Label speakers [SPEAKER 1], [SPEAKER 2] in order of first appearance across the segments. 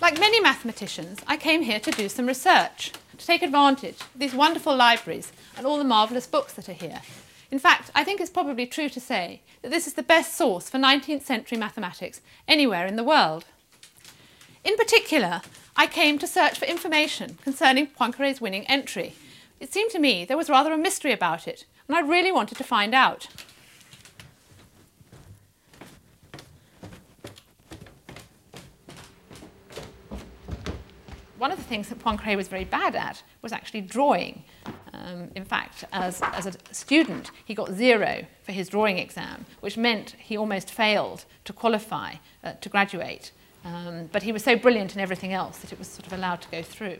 [SPEAKER 1] Like many mathematicians, I came here to do some research, to take advantage of these wonderful libraries and all the marvellous books that are here. In fact, I think it's probably true to say that this is the best source for 19th century mathematics anywhere in the world. In particular, I came to search for information concerning Poincaré's winning entry. It seemed to me there was rather a mystery about it, and I really wanted to find out. One of the things that Poincaré was very bad at was actually drawing. Um, in fact, as, as a student, he got zero for his drawing exam, which meant he almost failed to qualify uh, to graduate. Um, but he was so brilliant in everything else that it was sort of allowed to go through.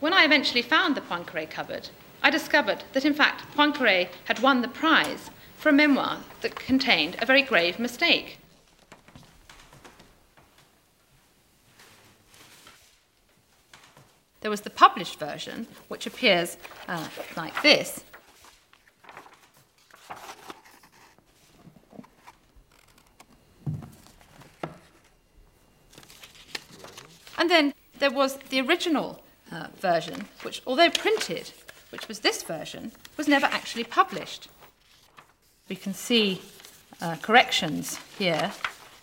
[SPEAKER 1] When I eventually found the Poincaré cupboard, I discovered that in fact Poincaré had won the prize for a memoir that contained a very grave mistake. There was the published version, which appears uh, like this. And then there was the original uh, version, which, although printed, which was this version, was never actually published. We can see uh, corrections here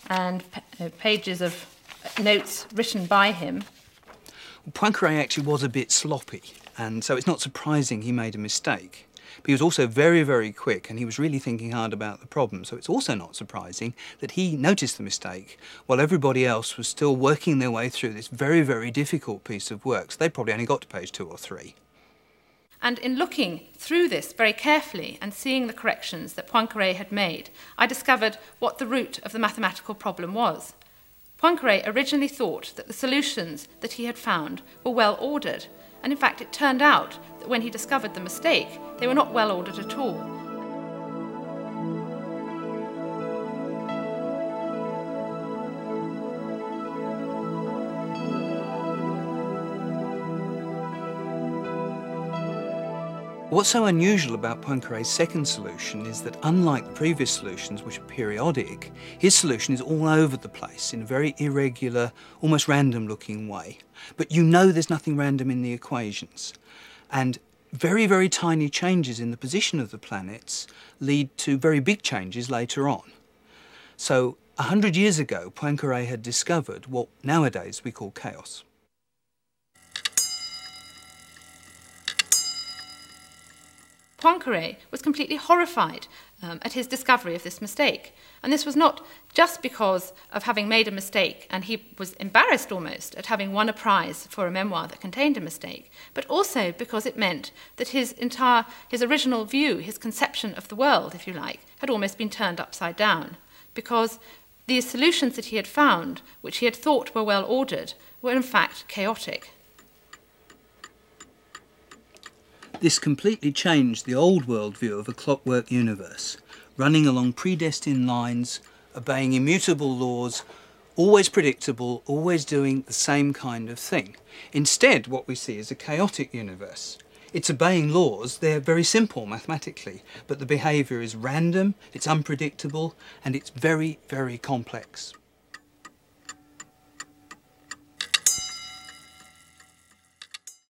[SPEAKER 1] and uh, pages of notes written by him
[SPEAKER 2] Poincaré actually was a bit sloppy, and so it's not surprising he made a mistake. But he was also very, very quick, and he was really thinking hard about the problem. So it's also not surprising that he noticed the mistake while everybody else was still working their way through this very, very difficult piece of work. So they probably only got to page two or three.
[SPEAKER 1] And in looking through this very carefully and seeing the corrections that Poincaré had made, I discovered what the root of the mathematical problem was. Poincaré originally thought that the solutions that he had found were well ordered, and in fact it turned out that when he discovered the mistake, they were not well ordered at all.
[SPEAKER 2] What's so unusual about Poincaré's second solution is that unlike the previous solutions, which are periodic, his solution is all over the place in a very irregular, almost random looking way. But you know there's nothing random in the equations. And very, very tiny changes in the position of the planets lead to very big changes later on. So, a hundred years ago, Poincaré had discovered what nowadays we call chaos.
[SPEAKER 1] Poincaré was completely horrified um, at his discovery of this mistake. And this was not just because of having made a mistake, and he was embarrassed almost at having won a prize for a memoir that contained a mistake, but also because it meant that his entire, his original view, his conception of the world, if you like, had almost been turned upside down. Because these solutions that he had found, which he had thought were well ordered, were in fact chaotic.
[SPEAKER 2] This completely changed the old worldview of a clockwork universe, running along predestined lines, obeying immutable laws, always predictable, always doing the same kind of thing. Instead, what we see is a chaotic universe. It's obeying laws, they're very simple mathematically, but the behaviour is random, it's unpredictable, and it's very, very complex.